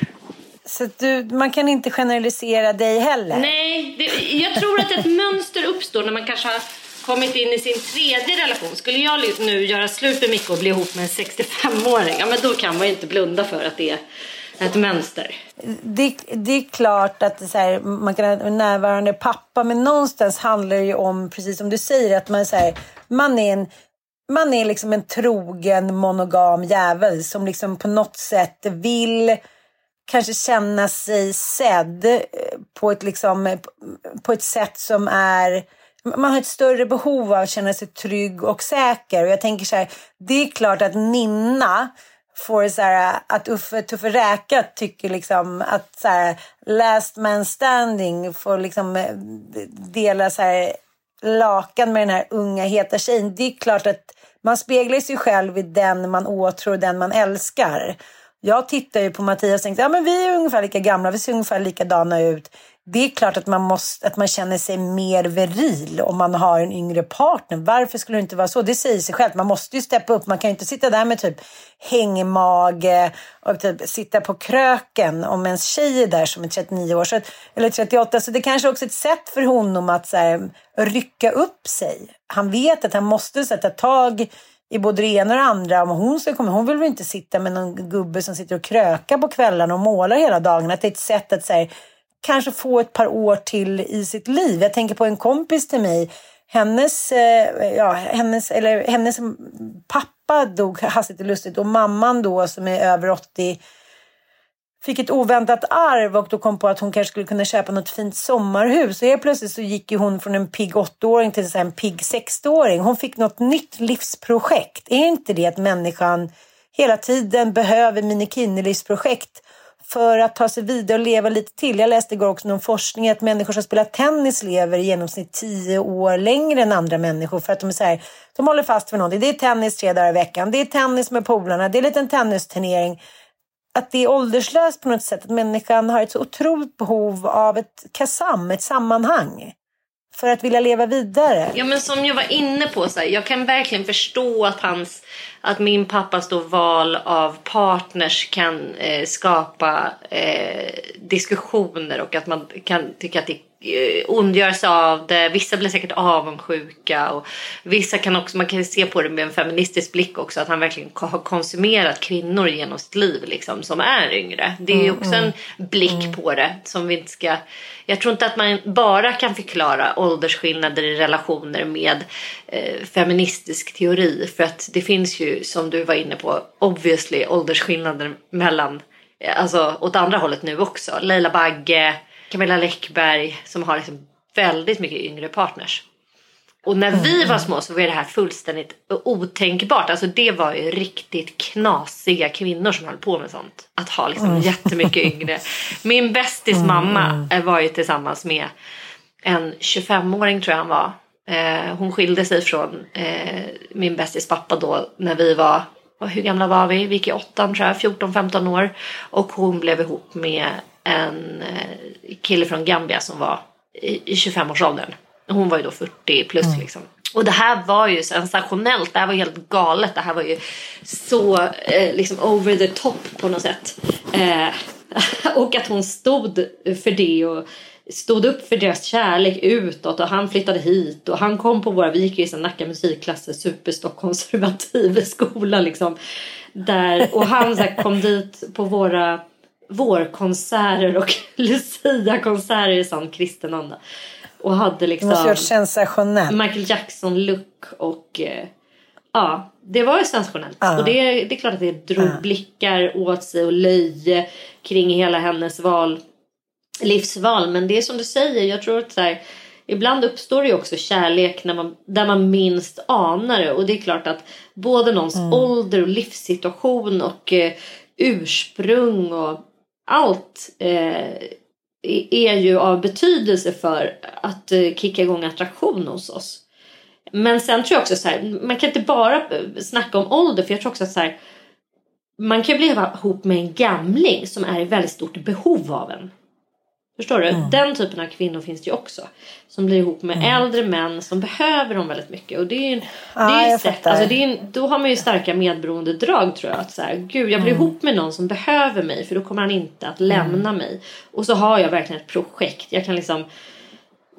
Så du, man kan inte generalisera dig heller? Nej, det, jag tror att ett mönster uppstår när man kanske har kommit in i sin tredje relation. Skulle jag nu göra slut med Micke och bli ihop med en 65-åring, ja men då kan man ju inte blunda för att det är ett mönster. Det, det är klart att så här, man kan vara närvarande pappa, men någonstans handlar det ju om, precis som du säger, att man, så här, man är en man är liksom en trogen monogam jävel som liksom på något sätt vill kanske känna sig sedd eh, på ett, liksom, på ett sätt som är man har ett större behov av att känna sig trygg och säker. Och jag tänker så här, det är klart att Ninna får så här, att Uffe Tuffe Räka tycker liksom att så här, last man standing får liksom eh, dela så här, lakan med den här unga heta tjejen. Det är klart att man speglar sig själv i den man åtrår, den man älskar. Jag tittar ju på Mattias och tänkte, ja men vi är ungefär lika gamla, vi ser ungefär likadana ut det är klart att man, måste, att man känner sig mer viril om man har en yngre partner. Varför skulle det inte vara så? Det säger sig självt. Man måste ju steppa upp. Man kan ju inte sitta där med typ hängmage och typ sitta på kröken om ens tjej är där som är 39 år så eller 38. Så det kanske också är ett sätt för honom att så här, rycka upp sig. Han vet att han måste sätta tag i både det ena och det andra. Om hon, ska komma, hon vill väl inte sitta med någon gubbe som sitter och krökar på kvällarna och målar hela dagen. Att det är ett sätt att säga kanske få ett par år till i sitt liv. Jag tänker på en kompis till mig. Hennes, eh, ja, hennes, eller, hennes pappa dog hastigt och lustigt och mamman då som är över 80 fick ett oväntat arv och då kom på att hon kanske skulle kunna köpa något fint sommarhus. Och helt plötsligt så gick ju hon från en pigg 80-åring till en pigg 60-åring. Hon fick något nytt livsprojekt. Är inte det att människan hela tiden behöver minikinelivsprojekt för att ta sig vidare och leva lite till. Jag läste igår också någon forskning att människor som spelar tennis lever i genomsnitt tio år längre än andra människor för att de är så här, de håller fast vid någonting. Det är tennis tre dagar i veckan, det är tennis med polarna, det är en liten tennisturnering. Att det är ålderslöst på något sätt, att människan har ett så otroligt behov av ett kasam, ett sammanhang för att vilja leva vidare. Ja men som jag var inne på, så här, jag kan verkligen förstå att, hans, att min pappas då val av partners kan eh, skapa eh, diskussioner och att man kan tycka att det ondgör sig av det. Vissa blir säkert avundsjuka och vissa kan också, man kan se på det med en feministisk blick också att han verkligen har konsumerat kvinnor genom sitt liv liksom som är yngre. Det är mm, också mm, en blick mm. på det som vi inte ska, jag tror inte att man bara kan förklara åldersskillnader i relationer med eh, feministisk teori för att det finns ju som du var inne på obviously åldersskillnader mellan Alltså åt andra hållet nu också. Leila Bagge, Camilla Läckberg som har liksom väldigt mycket yngre partners. Och när vi var små så var det här fullständigt otänkbart. Alltså det var ju riktigt knasiga kvinnor som höll på med sånt. Att ha liksom mm. jättemycket yngre. Min bästis mm. mamma var ju tillsammans med en 25-åring tror jag han var. Eh, hon skilde sig från eh, min bästis pappa då när vi var, hur gamla var vi? Vi gick i åttan tror jag, 14-15 år. Och hon blev ihop med en eh, kille från Gambia som var i 25-årsåldern. Hon var ju då 40 plus mm. liksom. Och det här var ju sensationellt. Det här var helt galet. Det här var ju så eh, liksom over the top på något sätt. Eh, och att hon stod för det och stod upp för deras kärlek utåt och han flyttade hit och han kom på våra, vi gick i Nacka musikklasser, superstockkonservativ skola liksom. Där, och han så kom dit på våra vårkonserter och Lucia-konserter i sån kristen anda. Och hade liksom det måste sensationellt. Michael Jackson-look och eh, ja, det var ju sensationellt. Uh. Och det, det är klart att det drog uh. blickar åt sig och löje kring hela hennes val, livsval. Men det är som du säger, jag tror att så här, ibland uppstår det ju också kärlek när man, där man minst anar det. Och det är klart att både någons mm. ålder och livssituation och eh, ursprung och allt eh, är ju av betydelse för att eh, kicka igång attraktion hos oss. Men sen tror jag också så här, man kan inte bara snacka om ålder för jag tror också att så här, man kan bli ihop med en gamling som är i väldigt stort behov av en. Förstår du? Mm. Den typen av kvinnor finns det ju också. Som blir ihop med mm. äldre män som behöver dem väldigt mycket. Och det är, ja, det är sätt, alltså det är, då har man ju starka medberoende drag tror jag. Att så här, Gud, jag blir mm. ihop med någon som behöver mig för då kommer han inte att lämna mm. mig. Och så har jag verkligen ett projekt. Jag kan liksom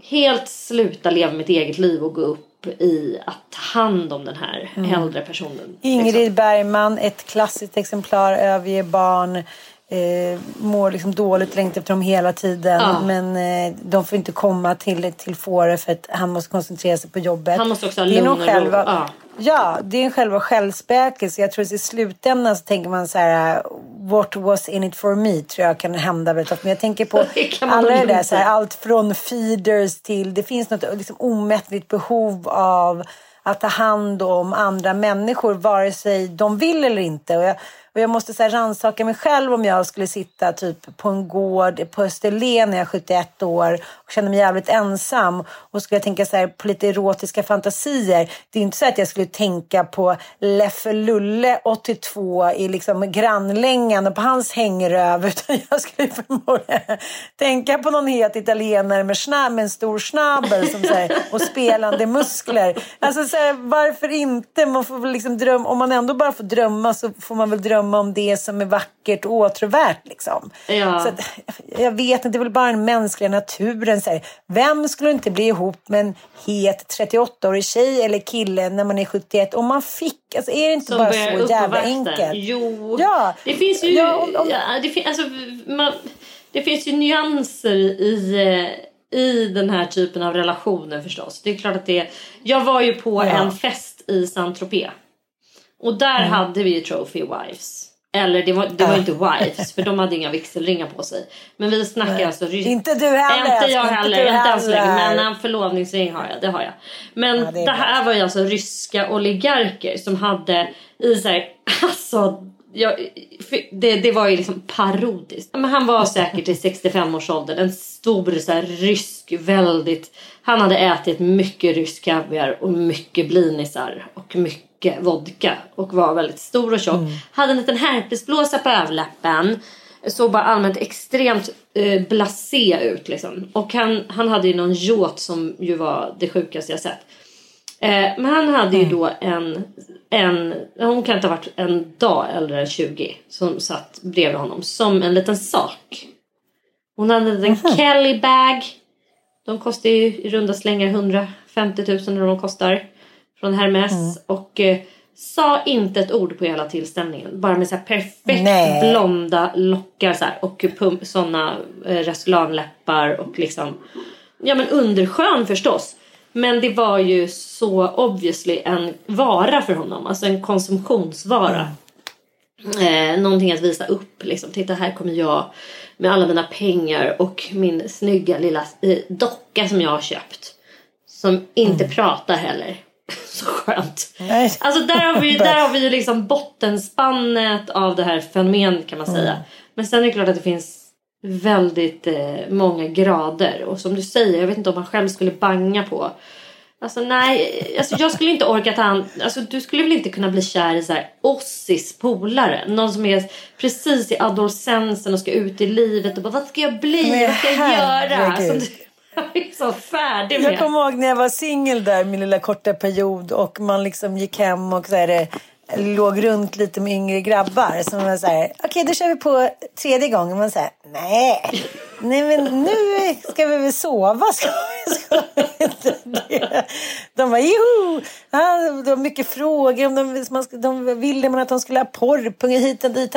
helt sluta leva mitt eget liv och gå upp i att ta hand om den här mm. äldre personen. Ingrid liksom. Bergman, ett klassiskt exemplar, överge barn eh, mår liksom dåligt, längtar efter dem hela tiden. Ja. Men eh, de får inte komma till, till Fåre för att han måste koncentrera sig på jobbet. Han måste också ha lugn och ro. Ja. ja, det är en själva självspäkelse. Jag tror att i slutändan så tänker man så här, what was in it for me tror jag kan hända väldigt ofta. Men jag tänker på alla det där, så här, allt från feeders till, det finns något liksom omättligt behov av att ta hand om andra människor vare sig de vill eller inte. Och jag, och jag måste så här rannsaka mig själv om jag skulle sitta typ på en gård på Österlen när jag är 71 år och känner mig jävligt ensam och skulle jag tänka så här på lite erotiska fantasier. Det är inte så att jag skulle tänka på Leffe Lulle 82 i liksom grannlängan och på hans hängröv utan jag skulle förmodligen tänka på någon het italienare med, snab, med en stor snabel som, så här, och spelande muskler. Alltså så här, varför inte? Man får liksom drömma, om man ändå bara får drömma så får man väl drömma drömma om det som är vackert och åtråvärt. Liksom. Ja. Så att, jag vet inte, det är väl bara den mänskliga naturen. Så här. Vem skulle inte bli ihop med en het 38-årig tjej eller kille när man är 71? Om man fick, alltså är det inte som bara så jävla enkelt? Jo, ja. det finns ju... Ja, om, om... Ja, det, fin alltså, man, det finns ju nyanser i eh, i den här typen av relationer förstås. Det är klart att det Jag var ju på ja. en fest i Saint-Tropez. Och där mm. hade vi ju trophy wives. Eller det var, det var inte wives för de hade inga vigselringar på sig. Men vi snackar Nej. alltså Inte du heller. Inte jag heller. Inte, inte än så länge. Men en förlovningsring har jag. Det har jag. Men ja, det, det här var ju alltså ryska oligarker som hade i så här, alltså Ja, det, det var ju liksom parodiskt. Men han var säkert i 65-årsåldern. En stor så här, rysk, väldigt... Han hade ätit mycket rysk kaviar och mycket blinisar och mycket vodka. Och var väldigt stor och tjock. Mm. Hade en liten herpesblåsa på överläppen. Såg bara allmänt extremt eh, blasé ut liksom. Och han, han hade ju någon yacht som ju var det sjukaste jag sett. Eh, men han hade ju mm. då en, en, hon kan inte ha varit en dag äldre än 20 som satt bredvid honom som en liten sak. Hon hade en liten Kelly bag. De kostar ju i runda slängar 150 000 när de kostar. Från Hermes. Mm. Och eh, sa inte ett ord på hela tillställningen. Bara med så perfekt Nej. blonda lockar så här, och pump, såna eh, Restylane-läppar och liksom Ja men underskön förstås. Men det var ju så obviously en vara för honom. Alltså en konsumtionsvara. Mm. Eh, någonting att visa upp. Liksom. Titta här kommer jag med alla mina pengar och min snygga lilla eh, docka som jag har köpt. Som inte mm. pratar heller. så skönt. Alltså där har vi ju, där har vi ju liksom bottenspannet av det här fenomenet kan man säga. Mm. Men sen är det klart att det finns väldigt eh, många grader. Och som du säger, jag vet inte om man själv skulle banga på. Alltså nej, alltså, jag skulle inte orka ta hand... Alltså, du skulle väl inte kunna bli kär i så här Ossis polare? Någon som är precis i adolescensen och ska ut i livet och bara vad ska jag bli? Men, vad ska jag göra? Alltså, så färdig med. Jag kommer ihåg när jag var singel där min lilla korta period och man liksom gick hem och så här, låg runt lite med yngre grabbar som var så här, okej okay, då kör vi på tredje gången. Man säger nej, nej men nu ska vi väl sova. Ska vi, ska vi inte det? De var joho! Ja, det var mycket frågor. Om de, man, de ville man att de skulle ha porrpungar hit och dit.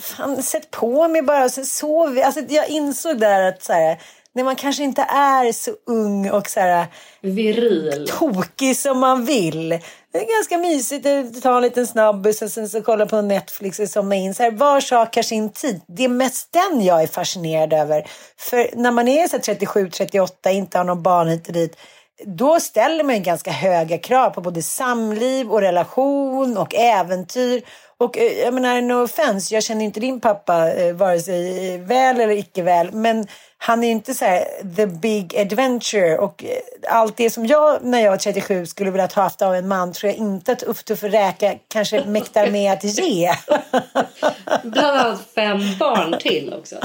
Fan, sätt på mig bara och sen sov vi. Alltså, jag insåg där att så här, när man kanske inte är så ung och så här, viril tokig som man vill. Det är ganska mysigt att ta en liten snabbis och sen så kolla på Netflix och somna in. Så här, var sak har sin tid. Det är mest den jag är fascinerad över. För när man är 37-38, inte har någon barn hit och dit då ställer man ganska höga krav på både samliv och relation och äventyr. Och eh, jag menar, no offense, jag känner inte din pappa eh, vare sig väl eller icke väl, men han är inte så här, the big adventure och eh, allt det som jag när jag var 37 skulle vilja ha haft av en man tror jag inte att Uffe Räka kanske mäktar med att ge. Bland annat fem barn till också.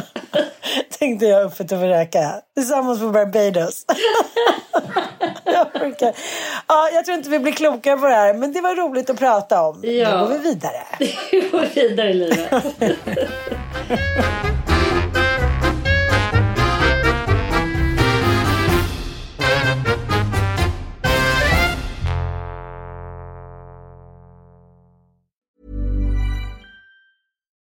Tänkte jag Uffe Räka tillsammans på Barbados. jag, ja, jag tror inte vi blir klokare på det här men det var roligt att prata om. Ja. Nu går vi vidare. Vi går vidare i livet.